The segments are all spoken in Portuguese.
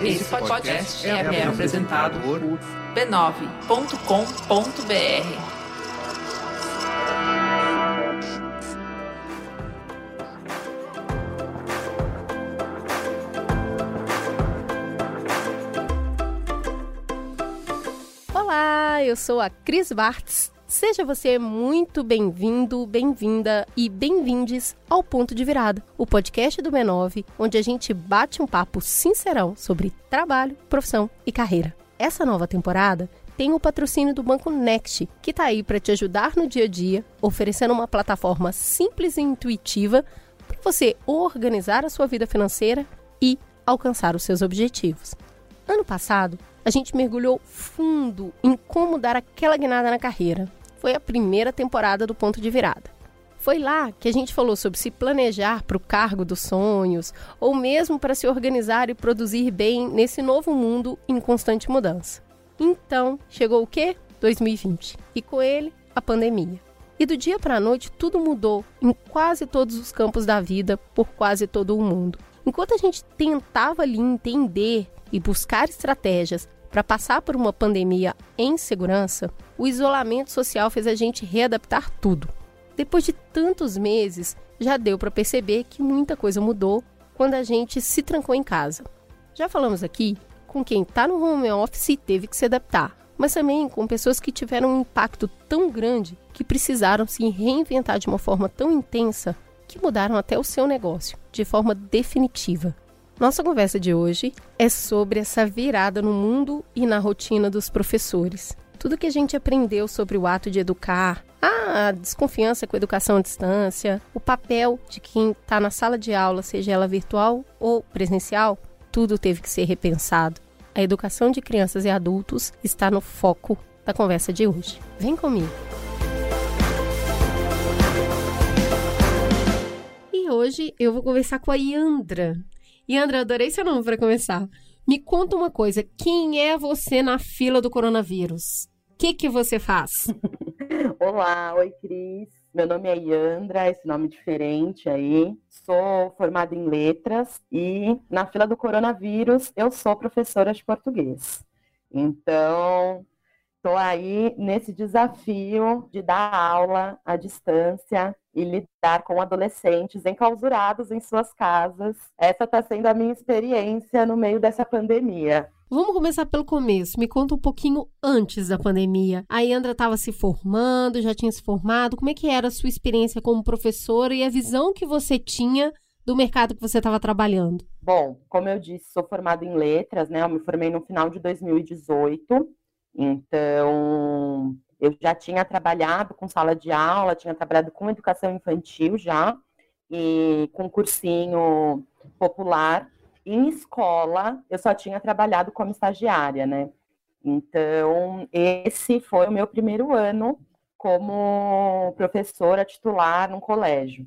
Esse podcast é, é apresentado por b9.com.br. Olá, eu sou a Cris Bartz. Seja você muito bem-vindo, bem-vinda e bem-vindes ao Ponto de Virada, o podcast do B9, onde a gente bate um papo sincerão sobre trabalho, profissão e carreira. Essa nova temporada tem o patrocínio do Banco Next, que está aí para te ajudar no dia a dia, oferecendo uma plataforma simples e intuitiva para você organizar a sua vida financeira e alcançar os seus objetivos. Ano passado, a gente mergulhou fundo em como dar aquela guinada na carreira. Foi a primeira temporada do Ponto de Virada. Foi lá que a gente falou sobre se planejar para o cargo dos sonhos, ou mesmo para se organizar e produzir bem nesse novo mundo em constante mudança. Então, chegou o quê? 2020. E com ele, a pandemia. E do dia para a noite, tudo mudou em quase todos os campos da vida, por quase todo o mundo. Enquanto a gente tentava ali entender e buscar estratégias para passar por uma pandemia em segurança, o isolamento social fez a gente readaptar tudo. Depois de tantos meses, já deu para perceber que muita coisa mudou quando a gente se trancou em casa. Já falamos aqui com quem está no home office e teve que se adaptar, mas também com pessoas que tiveram um impacto tão grande que precisaram se reinventar de uma forma tão intensa que mudaram até o seu negócio de forma definitiva. Nossa conversa de hoje é sobre essa virada no mundo e na rotina dos professores. Tudo que a gente aprendeu sobre o ato de educar, a desconfiança com a educação à distância, o papel de quem está na sala de aula, seja ela virtual ou presencial, tudo teve que ser repensado. A educação de crianças e adultos está no foco da conversa de hoje. Vem comigo! E hoje eu vou conversar com a Yandra. André, adorei seu nome para começar. Me conta uma coisa, quem é você na fila do coronavírus? O que, que você faz? Olá, oi Cris. Meu nome é Yandra, esse nome diferente aí. Sou formada em letras e na fila do coronavírus eu sou professora de português. Então, estou aí nesse desafio de dar aula à distância e lidar com adolescentes enclausurados em suas casas. Essa está sendo a minha experiência no meio dessa pandemia. Vamos começar pelo começo. Me conta um pouquinho antes da pandemia. A Andra estava se formando, já tinha se formado. Como é que era a sua experiência como professora e a visão que você tinha do mercado que você estava trabalhando? Bom, como eu disse, sou formada em letras, né? Eu me formei no final de 2018. Então, eu já tinha trabalhado com sala de aula, tinha trabalhado com educação infantil já, e com cursinho popular. Em escola, eu só tinha trabalhado como estagiária, né? Então, esse foi o meu primeiro ano como professora titular num colégio.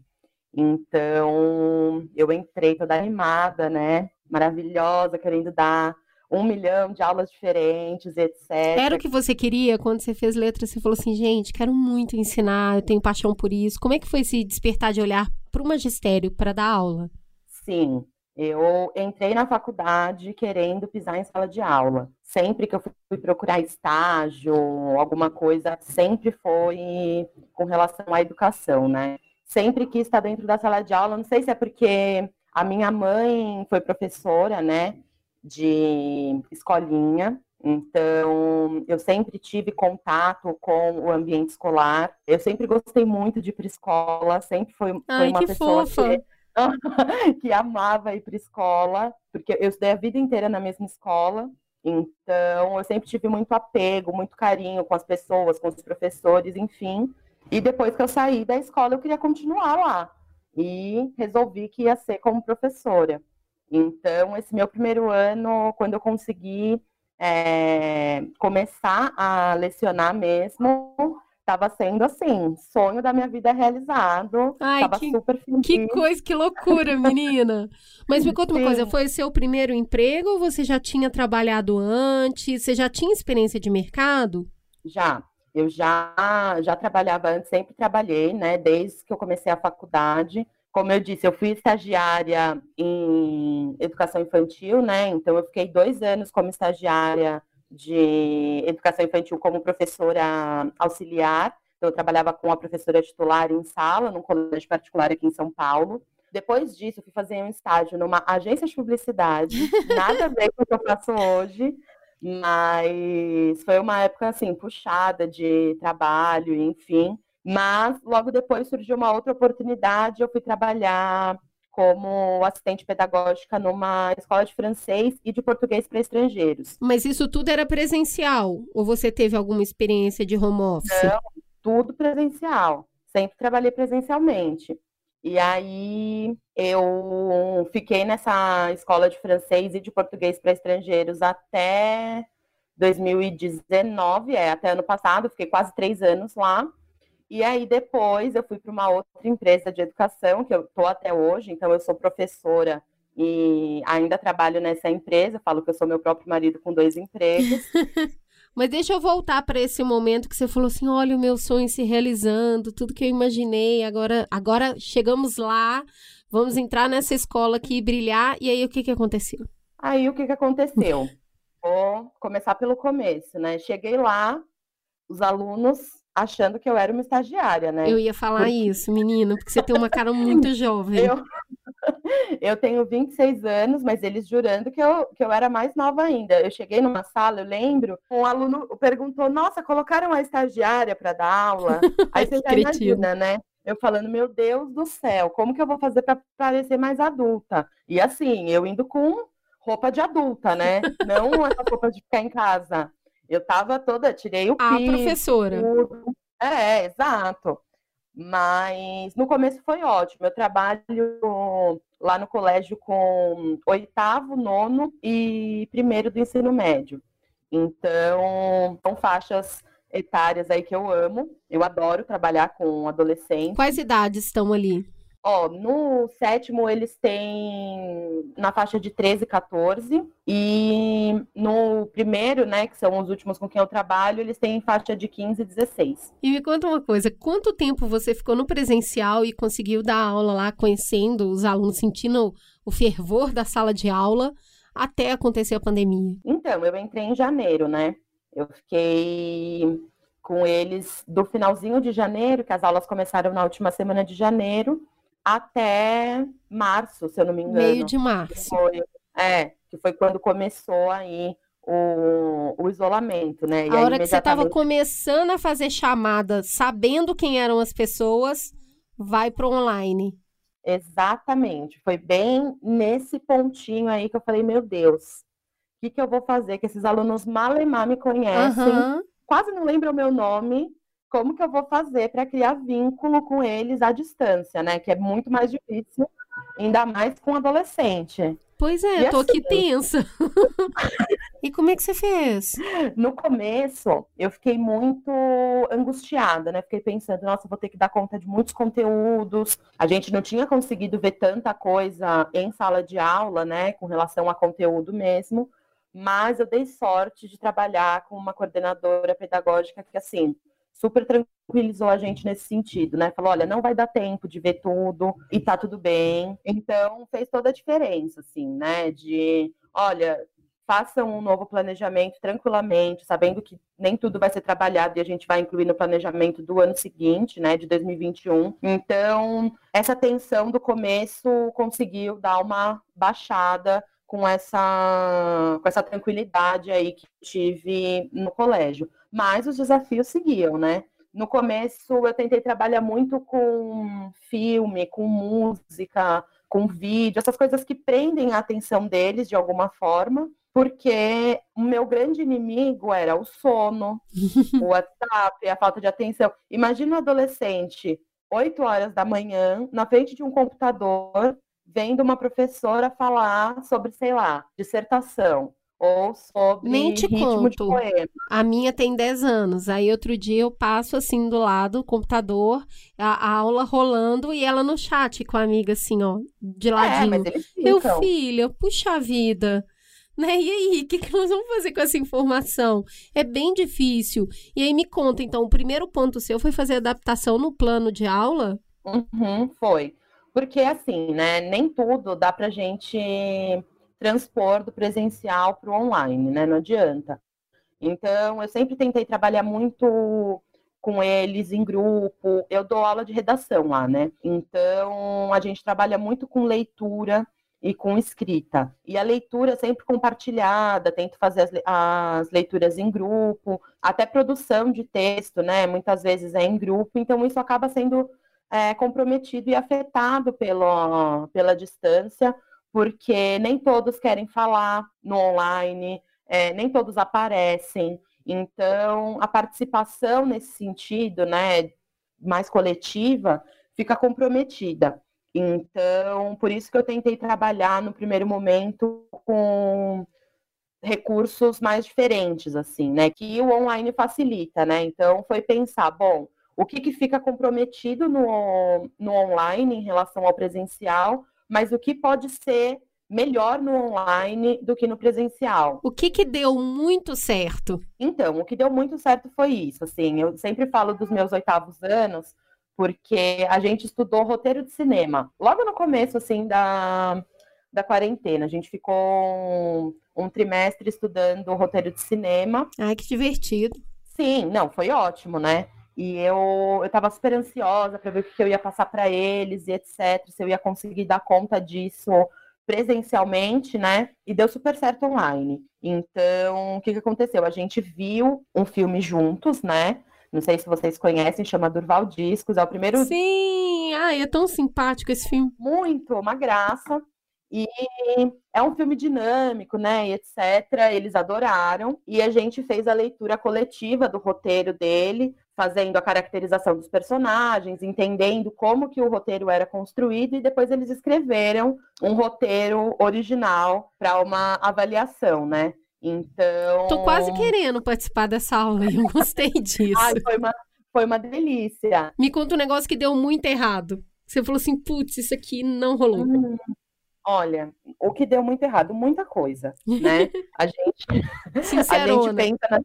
Então, eu entrei toda animada, né? Maravilhosa, querendo dar um milhão de aulas diferentes, etc. Era o que você queria quando você fez letras? Você falou assim, gente, quero muito ensinar, eu tenho paixão por isso. Como é que foi se despertar de olhar para o magistério para dar aula? Sim, eu entrei na faculdade querendo pisar em sala de aula. Sempre que eu fui procurar estágio, alguma coisa, sempre foi com relação à educação, né? Sempre quis estar dentro da sala de aula. Não sei se é porque a minha mãe foi professora, né? De escolinha. Então, eu sempre tive contato com o ambiente escolar. Eu sempre gostei muito de ir para escola, sempre foi, Ai, uma pessoa fofa. que, que amava ir para escola, porque eu estudei a vida inteira na mesma escola. Então, eu sempre tive muito apego, muito carinho com as pessoas, com os professores, enfim. E depois que eu saí da escola, eu queria continuar lá. E resolvi que ia ser como professora. Então, esse meu primeiro ano, quando eu consegui é, começar a lecionar mesmo, estava sendo assim, sonho da minha vida realizado. Ai, tava que, super feliz. que coisa, que loucura, menina. Mas me conta uma Sim. coisa, foi seu primeiro emprego ou você já tinha trabalhado antes? Você já tinha experiência de mercado? Já. Eu já, já trabalhava antes, sempre trabalhei, né? Desde que eu comecei a faculdade, como eu disse, eu fui estagiária em educação infantil, né? Então eu fiquei dois anos como estagiária de educação infantil como professora auxiliar. Então, eu trabalhava com a professora titular em sala, num colégio particular aqui em São Paulo. Depois disso, eu fui fazer um estágio numa agência de publicidade, nada a ver com o que eu faço hoje, mas foi uma época assim puxada de trabalho, enfim. Mas logo depois surgiu uma outra oportunidade, eu fui trabalhar como assistente pedagógica numa escola de francês e de português para estrangeiros. Mas isso tudo era presencial? Ou você teve alguma experiência de home office? Não, tudo presencial. Sempre trabalhei presencialmente. E aí eu fiquei nessa escola de francês e de português para estrangeiros até 2019, é, até ano passado, fiquei quase três anos lá. E aí depois eu fui para uma outra empresa de educação, que eu estou até hoje, então eu sou professora e ainda trabalho nessa empresa, falo que eu sou meu próprio marido com dois empregos. Mas deixa eu voltar para esse momento que você falou assim: olha o meu sonho se realizando, tudo que eu imaginei, agora, agora chegamos lá, vamos entrar nessa escola aqui e brilhar. E aí o que, que aconteceu? Aí o que, que aconteceu? Vou começar pelo começo, né? Cheguei lá, os alunos achando que eu era uma estagiária, né? Eu ia falar porque... isso, menina, porque você tem uma cara muito jovem. Eu... eu tenho 26 anos, mas eles jurando que eu, que eu era mais nova ainda. Eu cheguei numa sala, eu lembro, um aluno perguntou: Nossa, colocaram a estagiária para dar aula? Aí você já imagina, né? Eu falando, meu Deus do céu, como que eu vou fazer para parecer mais adulta? E assim, eu indo com roupa de adulta, né? Não essa roupa de ficar em casa. Eu tava toda, tirei o A professora. Tudo. É, exato. Mas no começo foi ótimo. Eu trabalho lá no colégio com oitavo, nono e primeiro do ensino médio. Então, são faixas etárias aí que eu amo. Eu adoro trabalhar com adolescentes. Quais idades estão ali? Ó, no sétimo eles têm na faixa de 13 e 14. E no primeiro, né, que são os últimos com quem eu trabalho, eles têm faixa de 15 e 16. E me conta uma coisa, quanto tempo você ficou no presencial e conseguiu dar aula lá, conhecendo os alunos, sentindo o fervor da sala de aula até acontecer a pandemia? Então, eu entrei em janeiro, né? Eu fiquei com eles do finalzinho de janeiro, que as aulas começaram na última semana de janeiro, até março, se eu não me engano. Meio de março. Foi, é, que foi quando começou aí o, o isolamento, né? E a hora que você estava começando a fazer chamada, sabendo quem eram as pessoas, vai para online. Exatamente. Foi bem nesse pontinho aí que eu falei, meu Deus, o que, que eu vou fazer? Que esses alunos malemar me conhecem, uhum. quase não lembram o meu nome, como que eu vou fazer para criar vínculo com eles à distância, né? Que é muito mais difícil, ainda mais com adolescente. Pois é, e tô assim, aqui tensa. e como é que você fez? No começo, eu fiquei muito angustiada, né? Fiquei pensando, nossa, vou ter que dar conta de muitos conteúdos. A gente não tinha conseguido ver tanta coisa em sala de aula, né? Com relação a conteúdo mesmo. Mas eu dei sorte de trabalhar com uma coordenadora pedagógica que, assim, super tranquilizou a gente nesse sentido, né? Falou, olha, não vai dar tempo de ver tudo e tá tudo bem. Então, fez toda a diferença, assim, né? De, olha, façam um novo planejamento tranquilamente, sabendo que nem tudo vai ser trabalhado e a gente vai incluir no planejamento do ano seguinte, né, de 2021. Então, essa tensão do começo conseguiu dar uma baixada com essa, com essa tranquilidade aí que tive no colégio. Mas os desafios seguiam, né? No começo eu tentei trabalhar muito com filme, com música, com vídeo, essas coisas que prendem a atenção deles de alguma forma, porque o meu grande inimigo era o sono, o WhatsApp, a falta de atenção. Imagina um adolescente, 8 horas da manhã, na frente de um computador, vendo uma professora falar sobre, sei lá, dissertação ou sobre Nem te ritmo conto. de poema. A minha tem 10 anos. Aí outro dia eu passo assim do lado, o computador, a, a aula rolando e ela no chat com a amiga assim, ó, de É, ladinho. mas eles Meu filho, puxa vida. Né? E aí, o que, que nós vamos fazer com essa informação? É bem difícil. E aí me conta, então, o primeiro ponto seu foi fazer adaptação no plano de aula? Uhum, foi. Porque, assim, né, nem tudo dá para a gente transpor do presencial para o online, né? Não adianta. Então, eu sempre tentei trabalhar muito com eles em grupo. Eu dou aula de redação lá, né? Então, a gente trabalha muito com leitura e com escrita. E a leitura sempre compartilhada, tento fazer as, as, leituras em grupo, até produção de texto, né? Muitas vezes é em grupo, então isso acaba sendo é, comprometido e afetado pelo, pela distância, porque nem todos querem falar no online, é, nem todos aparecem. Então, a participação nesse sentido, né, mais coletiva, fica comprometida. Então, por isso que eu tentei trabalhar no primeiro momento com recursos mais diferentes, assim, né, que o online facilita, né? Então, foi pensar, bom, o que, que fica comprometido no, no online em relação ao presencial, mas o que pode ser melhor no online do que no presencial. O que que deu muito certo? Então, o que deu muito certo foi isso, assim, eu sempre falo dos meus oitavos anos, porque a gente estudou roteiro de cinema. Logo no começo, assim, da, da quarentena, a gente ficou um, um trimestre estudando roteiro de cinema. Ai, que divertido. Sim, não, foi ótimo, né? E eu, eu tava super ansiosa para ver o que eu ia passar para eles e etc, se eu ia conseguir dar conta disso presencialmente, né? E deu super certo online. Então, o que, que aconteceu? A gente viu um filme juntos, né? Não sei se vocês conhecem, chama Durval Discos. É o primeiro. Sim! Ai, é tão simpático esse filme. Muito, uma graça. E é um filme dinâmico, né? E etc. Eles adoraram. E a gente fez a leitura coletiva do roteiro dele, fazendo a caracterização dos personagens, entendendo como que o roteiro era construído, e depois eles escreveram um roteiro original para uma avaliação, né? Então. Tô quase querendo participar dessa aula, eu gostei disso. Ai, foi uma, foi uma delícia. Me conta um negócio que deu muito errado. Você falou assim, putz, isso aqui não rolou. Hum, olha, o que deu muito errado, muita coisa, né? A gente, a gente pensa nas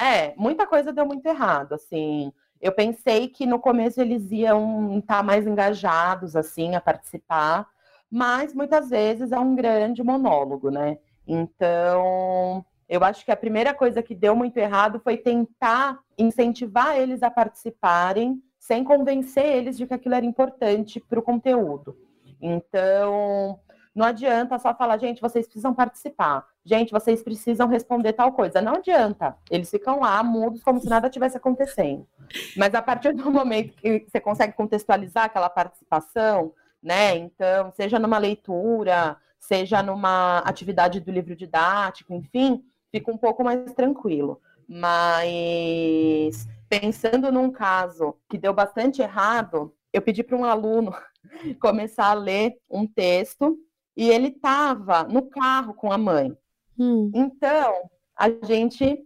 É, muita coisa deu muito errado, assim. Eu pensei que no começo eles iam estar mais engajados, assim, a participar, mas muitas vezes é um grande monólogo, né? Então, eu acho que a primeira coisa que deu muito errado foi tentar incentivar eles a participarem sem convencer eles de que aquilo era importante para o conteúdo. Então, não adianta só falar, gente, vocês precisam participar. Gente, vocês precisam responder tal coisa. Não adianta. Eles ficam lá, mudos, como se nada tivesse acontecendo. Mas a partir do momento que você consegue contextualizar aquela participação, né? Então, seja numa leitura, seja numa atividade do livro didático, enfim, fica um pouco mais tranquilo. Mas pensando num caso que deu bastante errado, eu pedi para um aluno começar a ler um texto e ele estava no carro com a mãe. Hum. Então, a gente,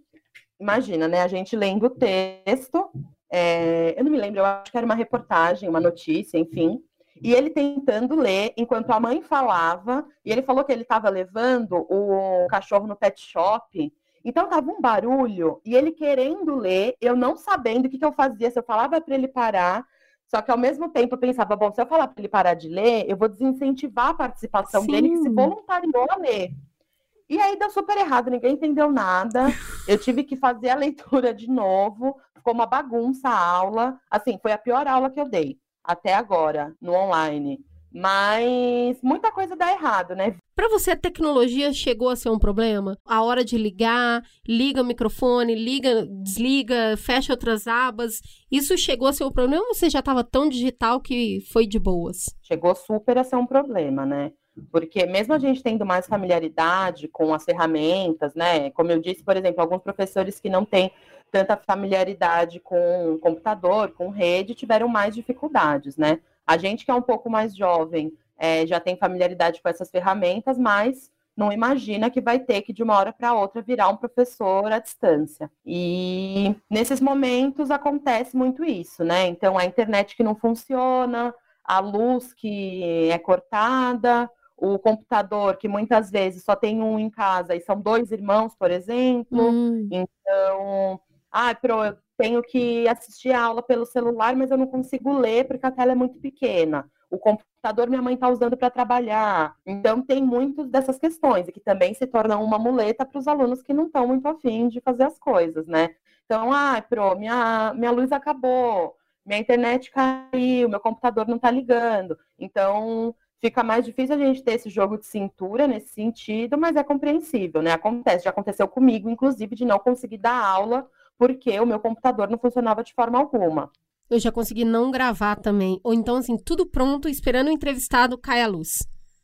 imagina, né? A gente lendo o texto, é, eu não me lembro, eu acho que era uma reportagem, uma notícia, enfim. E ele tentando ler enquanto a mãe falava, e ele falou que ele estava levando o cachorro no pet shop. Então tava um barulho, e ele querendo ler, eu não sabendo o que, que eu fazia, se eu falava para ele parar, só que ao mesmo tempo eu pensava, bom, se eu falar para ele parar de ler, eu vou desincentivar a participação Sim. dele que se voluntariou a ler. E aí deu super errado, ninguém entendeu nada. Eu tive que fazer a leitura de novo, ficou uma bagunça a aula. Assim, foi a pior aula que eu dei até agora no online. Mas muita coisa dá errado, né? Para você, a tecnologia chegou a ser um problema? A hora de ligar, liga o microfone, liga, desliga, fecha outras abas. Isso chegou a ser um problema ou você já estava tão digital que foi de boas? Chegou super a ser um problema, né? Porque mesmo a gente tendo mais familiaridade com as ferramentas, né? Como eu disse, por exemplo, alguns professores que não têm tanta familiaridade com computador, com rede, tiveram mais dificuldades, né? A gente que é um pouco mais jovem é, já tem familiaridade com essas ferramentas, mas não imagina que vai ter que de uma hora para outra virar um professor à distância. E nesses momentos acontece muito isso, né? Então a internet que não funciona, a luz que é cortada, o computador que muitas vezes só tem um em casa e são dois irmãos, por exemplo. Hum. Então ah, pro, eu tenho que assistir a aula pelo celular, mas eu não consigo ler porque a tela é muito pequena. O computador computador minha mãe está usando para trabalhar. Então, tem muitas dessas questões, que também se tornam uma muleta para os alunos que não estão muito afim de fazer as coisas, né? Então, ah, pro, minha, minha luz acabou, minha internet caiu, meu computador não está ligando. Então, fica mais difícil a gente ter esse jogo de cintura nesse sentido, mas é compreensível, né? Acontece, já aconteceu comigo, inclusive, de não conseguir dar aula porque o meu computador não funcionava de forma alguma. Eu já consegui não gravar também. Ou então, assim, tudo pronto, esperando o entrevistado cair a luz.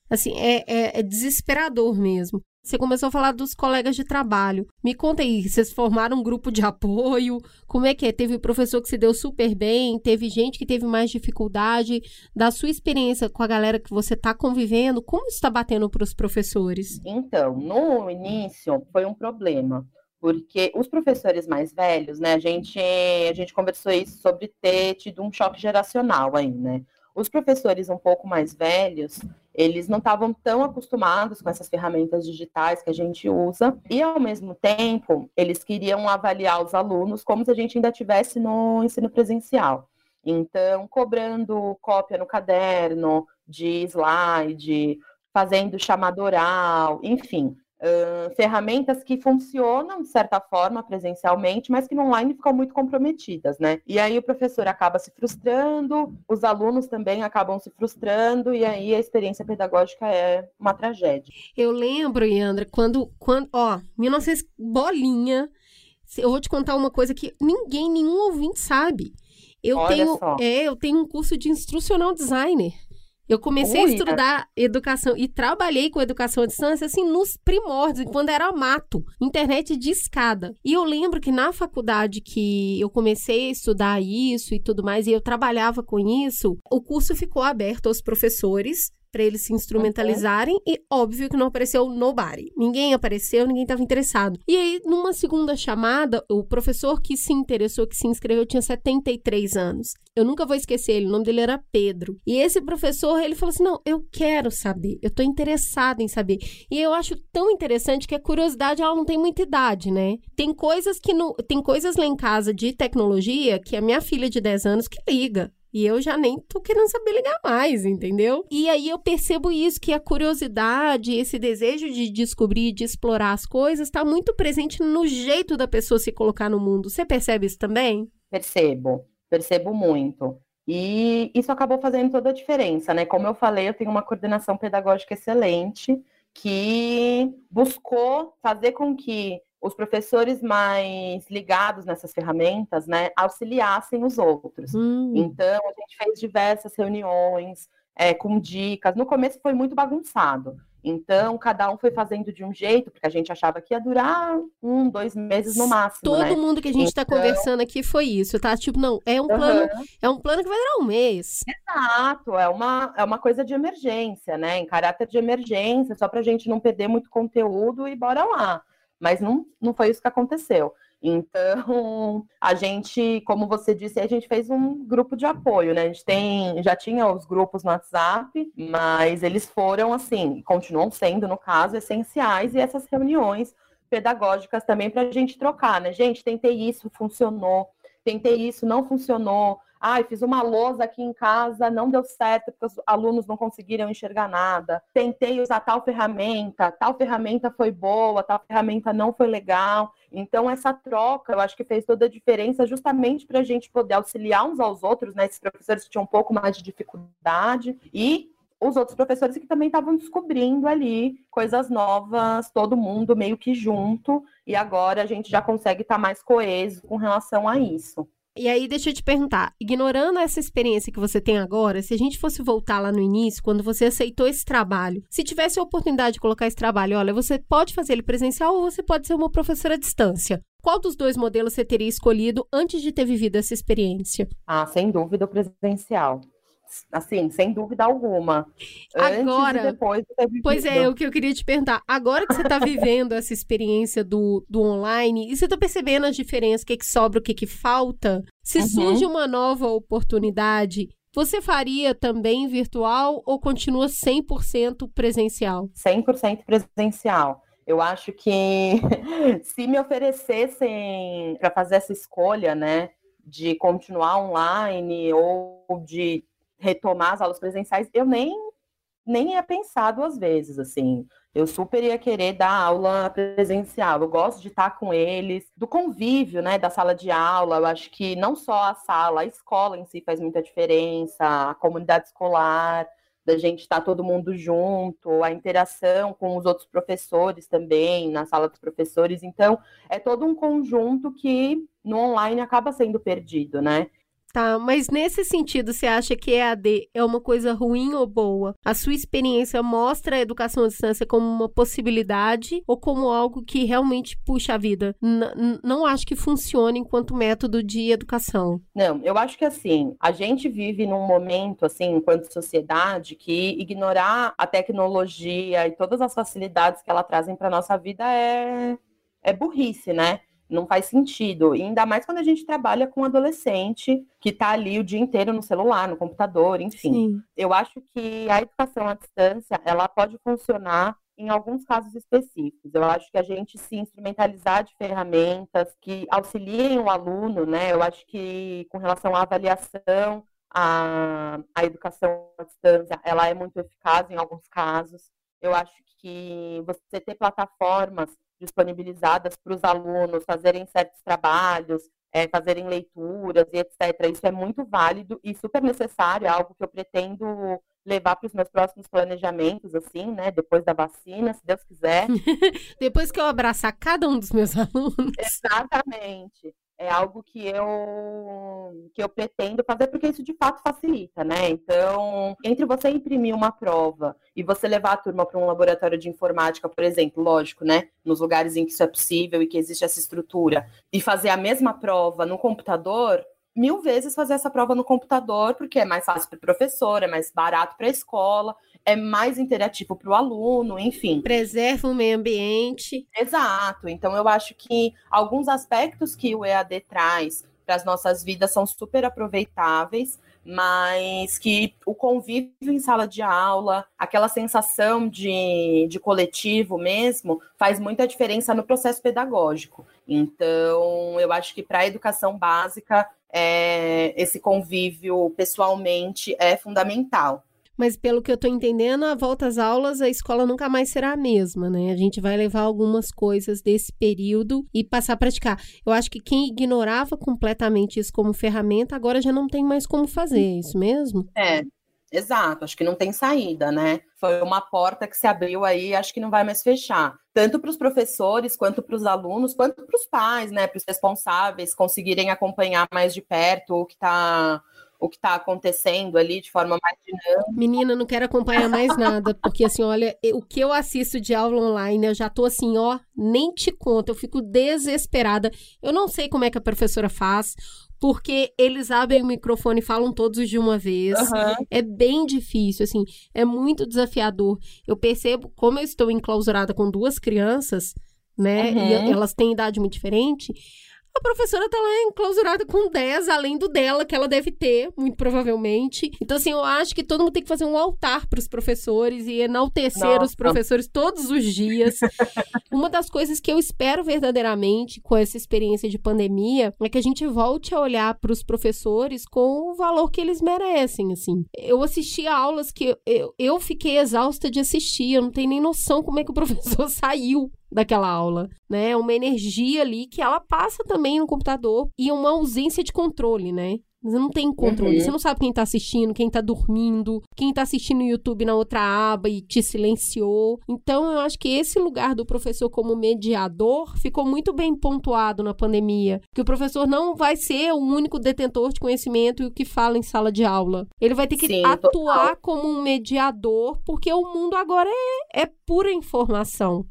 Assim, é, é, é desesperador mesmo. Você começou a falar dos colegas de trabalho. Me conta aí, vocês formaram um grupo de apoio? Como é que é? Teve professor que se deu super bem? Teve gente que teve mais dificuldade? Da sua experiência com a galera que você está convivendo, como está batendo para os professores? Então, no início foi um problema, porque os professores mais velhos, né, a gente, a gente conversou isso sobre ter tido um choque geracional aí, né? Os professores um pouco mais velhos, eles não estavam tão acostumados com essas ferramentas digitais que a gente usa, e ao mesmo tempo, eles queriam avaliar os alunos como se a gente ainda tivesse no ensino presencial. Então, cobrando cópia no caderno, de slide, fazendo chamada oral, enfim, Uh, ferramentas que funcionam de certa forma presencialmente, mas que no online ficam muito comprometidas, né? E aí o professor acaba se frustrando, os alunos também acabam se frustrando, e aí a experiência pedagógica é uma tragédia. Eu lembro, Yandra, quando, quando ó, 1900 bolinha, eu vou te contar uma coisa que ninguém, nenhum ouvinte sabe. Eu Olha tenho, só. é, eu tenho um curso de instrucional designer. Eu comecei Ui, a estudar educação e trabalhei com educação à distância, assim, nos primórdios, quando era mato, internet de escada. E eu lembro que na faculdade que eu comecei a estudar isso e tudo mais, e eu trabalhava com isso, o curso ficou aberto aos professores para eles se instrumentalizarem e óbvio que não apareceu nobody. Ninguém apareceu, ninguém estava interessado. E aí, numa segunda chamada, o professor que se interessou, que se inscreveu, tinha 73 anos. Eu nunca vou esquecer ele, o nome dele era Pedro. E esse professor, ele falou assim: "Não, eu quero saber, eu tô interessado em saber". E eu acho tão interessante que a curiosidade ela não tem muita idade, né? Tem coisas que não, tem coisas lá em casa de tecnologia que a minha filha de 10 anos que liga. E eu já nem tô querendo saber ligar mais, entendeu? E aí eu percebo isso, que a curiosidade, esse desejo de descobrir, de explorar as coisas, está muito presente no jeito da pessoa se colocar no mundo. Você percebe isso também? Percebo, percebo muito. E isso acabou fazendo toda a diferença, né? Como eu falei, eu tenho uma coordenação pedagógica excelente que buscou fazer com que os professores mais ligados nessas ferramentas, né, auxiliassem os outros. Hum. Então, a gente fez diversas reuniões é, com dicas. No começo foi muito bagunçado. Então, cada um foi fazendo de um jeito, porque a gente achava que ia durar um, dois meses no máximo. Todo né? mundo que a gente está Então- conversando aqui foi isso, tá? Tipo, não, é um plano, é um plano que vai durar um mês. Exato, é uma, é uma coisa de emergência, né? Em caráter de emergência, só para a gente não perder muito conteúdo e bora lá. Mas não, não foi isso que aconteceu. Então, a gente, como você disse, a gente fez um grupo de apoio, né? A gente tem, já tinha os grupos no WhatsApp, mas eles foram, assim, continuam sendo, no caso, essenciais, e essas reuniões pedagógicas também para a gente trocar, né? Gente, tentei isso, funcionou. Tentei isso, não funcionou. Ai, fiz uma lousa aqui em casa, não deu certo, porque os alunos não conseguiram enxergar nada. Tentei usar tal ferramenta, tal ferramenta foi boa, tal ferramenta não foi legal. Então, essa troca, eu acho que fez toda a diferença, justamente para a gente poder auxiliar uns aos outros, né? Esses professores que tinham um pouco mais de dificuldade e os outros professores que também estavam descobrindo ali coisas novas, todo mundo meio que junto, e agora a gente já consegue estar mais coeso com relação a isso. E aí, deixa eu te perguntar, ignorando essa experiência que você tem agora, se a gente fosse voltar lá no início, quando você aceitou esse trabalho, se tivesse a oportunidade de colocar esse trabalho, olha, você pode fazer ele presencial ou você pode ser uma professora à distância. Qual dos dois modelos você teria escolhido antes de ter vivido essa experiência? Ah, sem dúvida o presencial. Assim, sem dúvida alguma. Agora- Antes e depois de ter Pois é, o que eu queria te perguntar. Agora que você está vivendo essa experiência do, do online, e você está percebendo as diferenças, o que, que sobra, o que, que falta, se Uhum. surge uma nova oportunidade, você faria também virtual ou continua 100% presencial? 100% presencial. Eu acho que se me oferecessem para fazer essa escolha, né, de continuar online ou de retomar as aulas presenciais, eu nem nem ia pensar duas vezes, assim. Eu super ia querer dar aula presencial. Eu gosto de estar com eles, do convívio, né, da sala de aula. Eu acho que não só a sala, a escola em si faz muita diferença, a comunidade escolar, da gente estar todo mundo junto, a interação com os outros professores também, na sala dos professores. Então, é todo um conjunto que no online acaba sendo perdido, né? Tá, mas nesse sentido, você acha que EAD é uma coisa ruim ou boa? A sua experiência mostra a educação à distância como uma possibilidade ou como algo que realmente puxa a vida? N não acho que funcione enquanto método de educação. Não, eu acho que assim, a gente vive num momento, assim, enquanto sociedade, que ignorar a tecnologia e todas as facilidades que ela trazem para nossa vida é, é burrice, né? Não faz sentido. E ainda mais quando a gente trabalha com um adolescente que está ali o dia inteiro no celular, no computador, enfim. Sim. Eu acho que a educação à distância, ela pode funcionar em alguns casos específicos. Eu acho que a gente se instrumentalizar de ferramentas que auxiliem o aluno, né? Eu acho que com relação à avaliação, a, a educação à distância, ela é muito eficaz em alguns casos. Eu acho que você ter plataformas disponibilizadas para os alunos fazerem certos trabalhos, é, fazerem leituras e etc. Isso é muito válido e super necessário, é algo que eu pretendo levar para os meus próximos planejamentos, assim, né? Depois da vacina, se Deus quiser. Depois que eu abraçar cada um dos meus alunos. Exatamente é algo que eu que eu pretendo fazer porque isso de fato facilita, né? Então, entre você imprimir uma prova e você levar a turma para um laboratório de informática, por exemplo, lógico, né, nos lugares em que isso é possível e que existe essa estrutura, e fazer a mesma prova no computador, mil vezes fazer essa prova no computador, porque é mais fácil para o professor, é mais barato para a escola, é mais interativo para o aluno, enfim. Preserva o meio ambiente. Exato. Então, eu acho que alguns aspectos que o EAD traz para as nossas vidas são super aproveitáveis, mas que o convívio em sala de aula, aquela sensação de, de coletivo mesmo, faz muita diferença no processo pedagógico. Então, eu acho que para a educação básica, é, esse convívio pessoalmente é fundamental. Mas pelo que eu estou entendendo, a volta às aulas, a escola nunca mais será a mesma, né? A gente vai levar algumas coisas desse período e passar a praticar. Eu acho que quem ignorava completamente isso como ferramenta, agora já não tem mais como fazer, é isso mesmo? É, Exato, acho que não tem saída, né? Foi uma porta que se abriu aí, acho que não vai mais fechar. Tanto para os professores, quanto para os alunos, quanto para os pais, né? Para os responsáveis conseguirem acompanhar mais de perto o que está o que está acontecendo ali de forma mais dinâmica. Menina, não quero acompanhar mais nada, porque assim, olha, o que eu assisto de aula online, eu já tô assim, ó, nem te conto, eu fico desesperada. Eu não sei como é que a professora faz, porque eles abrem o microfone e falam todos de uma vez. Uhum. É bem difícil, assim, é muito desafiador. Eu percebo como eu estou enclausurada com duas crianças, né? Uhum. E elas têm idade muito diferente a professora tá lá enclausurada com 10, além do dela, que ela deve ter, muito provavelmente. Então, assim, eu acho que todo mundo tem que fazer um altar para os professores e enaltecer Nossa. os professores todos os dias. Uma das coisas que eu espero verdadeiramente com essa experiência de pandemia é que a gente volte a olhar para os professores com o valor que eles merecem, assim. Eu assisti a aulas que eu, eu fiquei exausta de assistir, eu não tenho nem noção como é que o professor saiu daquela aula, né? Uma energia ali que ela passa também no computador e uma ausência de controle, né? Você não tem controle. Uhum. Você não sabe quem tá assistindo, quem tá dormindo, quem tá assistindo no YouTube na outra aba e te silenciou. Então, eu acho que esse lugar do professor como mediador ficou muito bem pontuado na pandemia. Que o professor não vai ser o único detentor de conhecimento e o que fala em sala de aula. Ele vai ter que Sim, atuar total. como um mediador, porque o mundo agora é, é pura informação.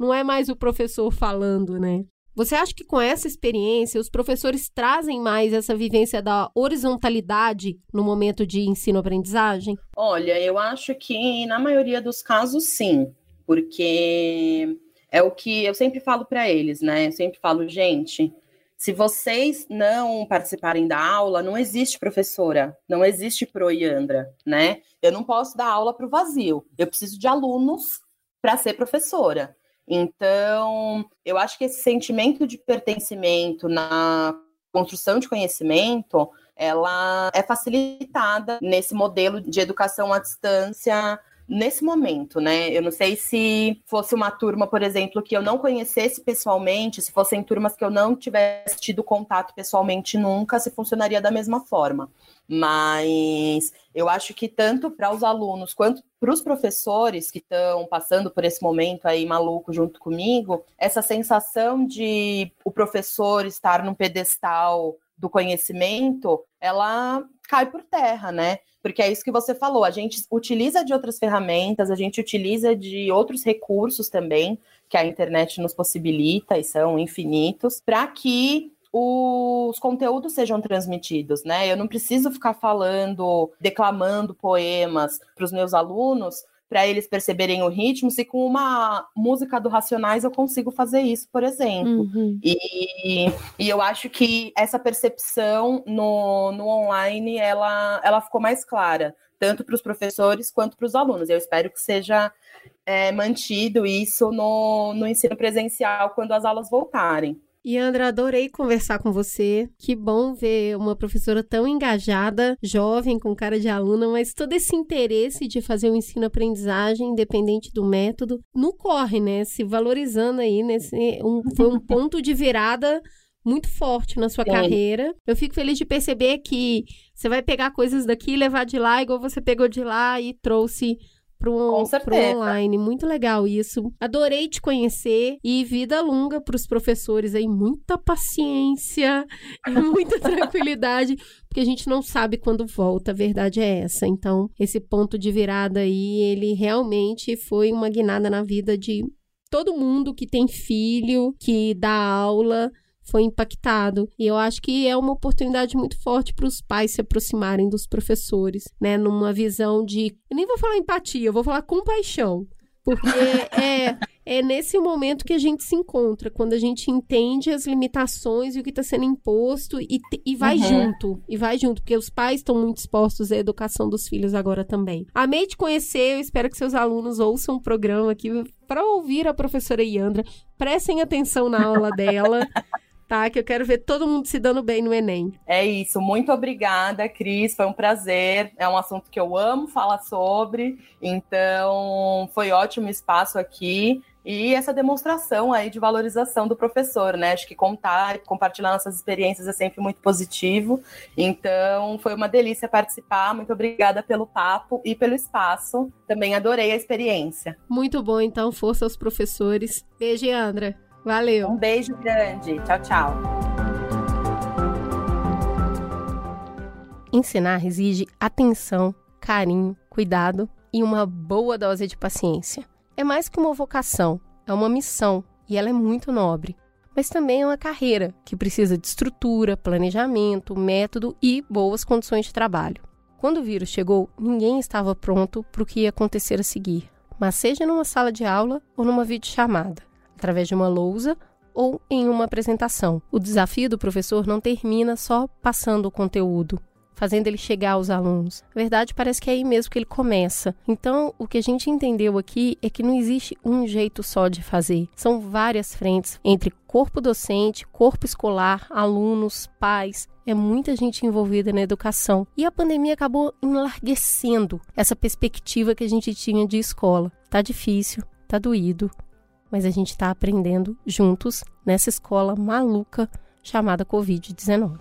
Não é mais o professor falando, né? Você acha que com essa experiência os professores trazem mais essa vivência da horizontalidade no momento de ensino-aprendizagem? Olha, eu acho que na maioria dos casos sim, porque é o que eu sempre falo para eles, né? Eu sempre falo, gente, se vocês não participarem da aula, não existe professora, não existe proiandra, né? Eu não posso dar aula para o vazio. Eu preciso de alunos para ser professora. Então, eu acho que esse sentimento de pertencimento na construção de conhecimento ela é facilitada nesse modelo de educação à distância nesse momento, né? Eu não sei se fosse uma turma, por exemplo, que eu não conhecesse pessoalmente, se fossem turmas que eu não tivesse tido contato pessoalmente nunca, se funcionaria da mesma forma. Mas eu acho que tanto para os alunos quanto para os professores que estão passando por esse momento aí maluco junto comigo, essa sensação de o professor estar num pedestal do conhecimento, ela cai por terra, né? Porque é isso que você falou, a gente utiliza de outras ferramentas, a gente utiliza de outros recursos também que a internet nos possibilita e são infinitos, para que os conteúdos sejam transmitidos, né? Eu não preciso ficar falando, declamando poemas para os meus alunos para eles perceberem o ritmo, se com uma música do Racionais eu consigo fazer isso, por exemplo. Uhum. E, e eu acho que essa percepção no, no online, ela, ela ficou mais clara, tanto para os professores quanto para os alunos. Eu espero que seja é, mantido isso no, no ensino presencial quando as aulas voltarem. E Andra, adorei conversar com você. Que bom ver uma professora tão engajada, jovem, com cara de aluna, mas todo esse interesse de fazer o ensino-aprendizagem, independente do método, não corre, né? Se valorizando aí nesse. Um, foi um ponto de virada muito forte na sua carreira. Eu fico feliz de perceber que você vai pegar coisas daqui e levar de lá, igual você pegou de lá e trouxe pro, pro online. Muito legal isso. Adorei te conhecer e vida longa para os professores aí. Muita paciência e muita tranquilidade, porque a gente não sabe quando volta. A verdade é essa. Então, esse ponto de virada aí, ele realmente foi uma guinada na vida de todo mundo que tem filho, que dá aula foi impactado. E eu acho que é uma oportunidade muito forte para os pais se aproximarem dos professores, né? Numa visão de. Eu nem vou falar empatia, eu vou falar compaixão. Porque é, é nesse momento que a gente se encontra, quando a gente entende as limitações e o que está sendo imposto e, e vai uhum. junto. E vai junto, porque os pais estão muito expostos à educação dos filhos agora também. Amei te conhecer, eu espero que seus alunos ouçam o programa aqui para ouvir a professora Iandra. Prestem atenção na aula dela tá? Que eu quero ver todo mundo se dando bem no Enem. É isso. Muito obrigada, Cris. Foi um prazer. É um assunto que eu amo falar sobre. Então, foi ótimo espaço aqui. E essa demonstração aí de valorização do professor, né? Acho que contar, compartilhar nossas experiências é sempre muito positivo. Então, foi uma delícia participar. Muito obrigada pelo papo e pelo espaço. Também adorei a experiência. Muito bom, então, força aos professores. Beijo, Andra. Valeu. Um beijo grande. Tchau, tchau. Ensinar exige atenção, carinho, cuidado e uma boa dose de paciência. É mais que uma vocação, é uma missão e ela é muito nobre. Mas também é uma carreira que precisa de estrutura, planejamento, método e boas condições de trabalho. Quando o vírus chegou, ninguém estava pronto para o que ia acontecer a seguir, mas seja numa sala de aula ou numa videochamada através de uma lousa ou em uma apresentação. O desafio do professor não termina só passando o conteúdo, fazendo ele chegar aos alunos. Na verdade, parece que é aí mesmo que ele começa. Então, o que a gente entendeu aqui é que não existe um jeito só de fazer. São várias frentes entre corpo docente, corpo escolar, alunos, pais. É muita gente envolvida na educação. E a pandemia acabou enlarguecendo essa perspectiva que a gente tinha de escola. Tá difícil, tá doído, mas a gente está aprendendo juntos nessa escola maluca chamada Covid-19.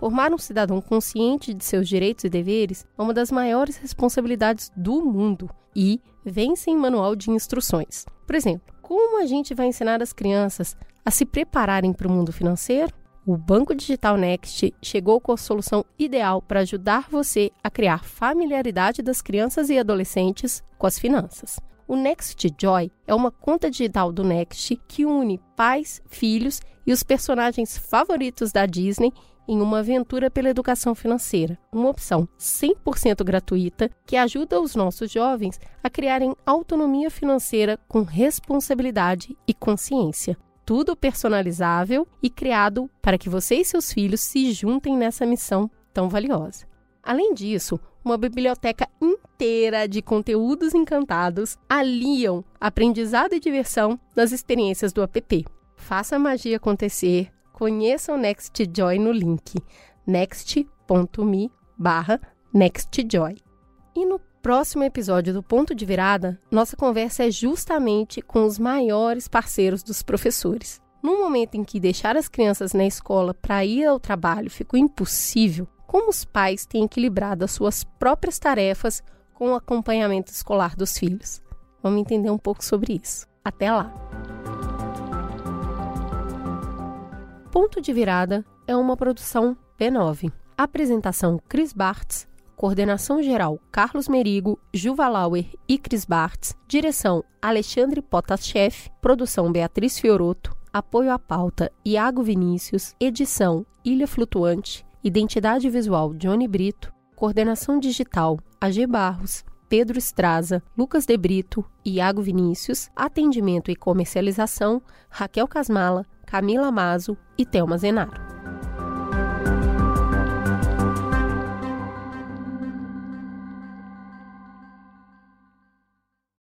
Formar um cidadão consciente de seus direitos e deveres é uma das maiores responsabilidades do mundo e vem sem manual de instruções. Por exemplo, como a gente vai ensinar as crianças a se prepararem para o mundo financeiro? O Banco Digital Next chegou com a solução ideal para ajudar você a criar familiaridade das crianças e adolescentes com as finanças. O Next Joy é uma conta digital do Next que une pais, filhos e os personagens favoritos da Disney em uma aventura pela educação financeira, uma opção 100% gratuita que ajuda os nossos jovens a criarem autonomia financeira com responsabilidade e consciência tudo personalizável e criado para que você e seus filhos se juntem nessa missão tão valiosa. Além disso, uma biblioteca inteira de conteúdos encantados aliam aprendizado e diversão nas experiências do app. Faça a magia acontecer. Conheça o NextJoy no link next.me barra nextjoy. E no próximo episódio do Ponto de Virada, nossa conversa é justamente com os maiores parceiros dos professores. No momento em que deixar as crianças na escola para ir ao trabalho ficou impossível, como os pais têm equilibrado as suas próprias tarefas com o acompanhamento escolar dos filhos? Vamos entender um pouco sobre isso. Até lá! Ponto de Virada é uma produção B9. Apresentação Cris Bartz, coordenação geral Carlos Merigo, Juva Lauer e Cris Bartz, direção Alexandre Potaschef, produção Beatriz Fioroto, apoio à pauta Iago Vinícius, edição Ilha Flutuante, identidade visual Johnny Brito, coordenação digital AG Barros, Pedro Estraza, Lucas De Brito, Iago Vinícius, atendimento e comercialização Raquel Casmala, Camila Mazo e Thelma Zenaro.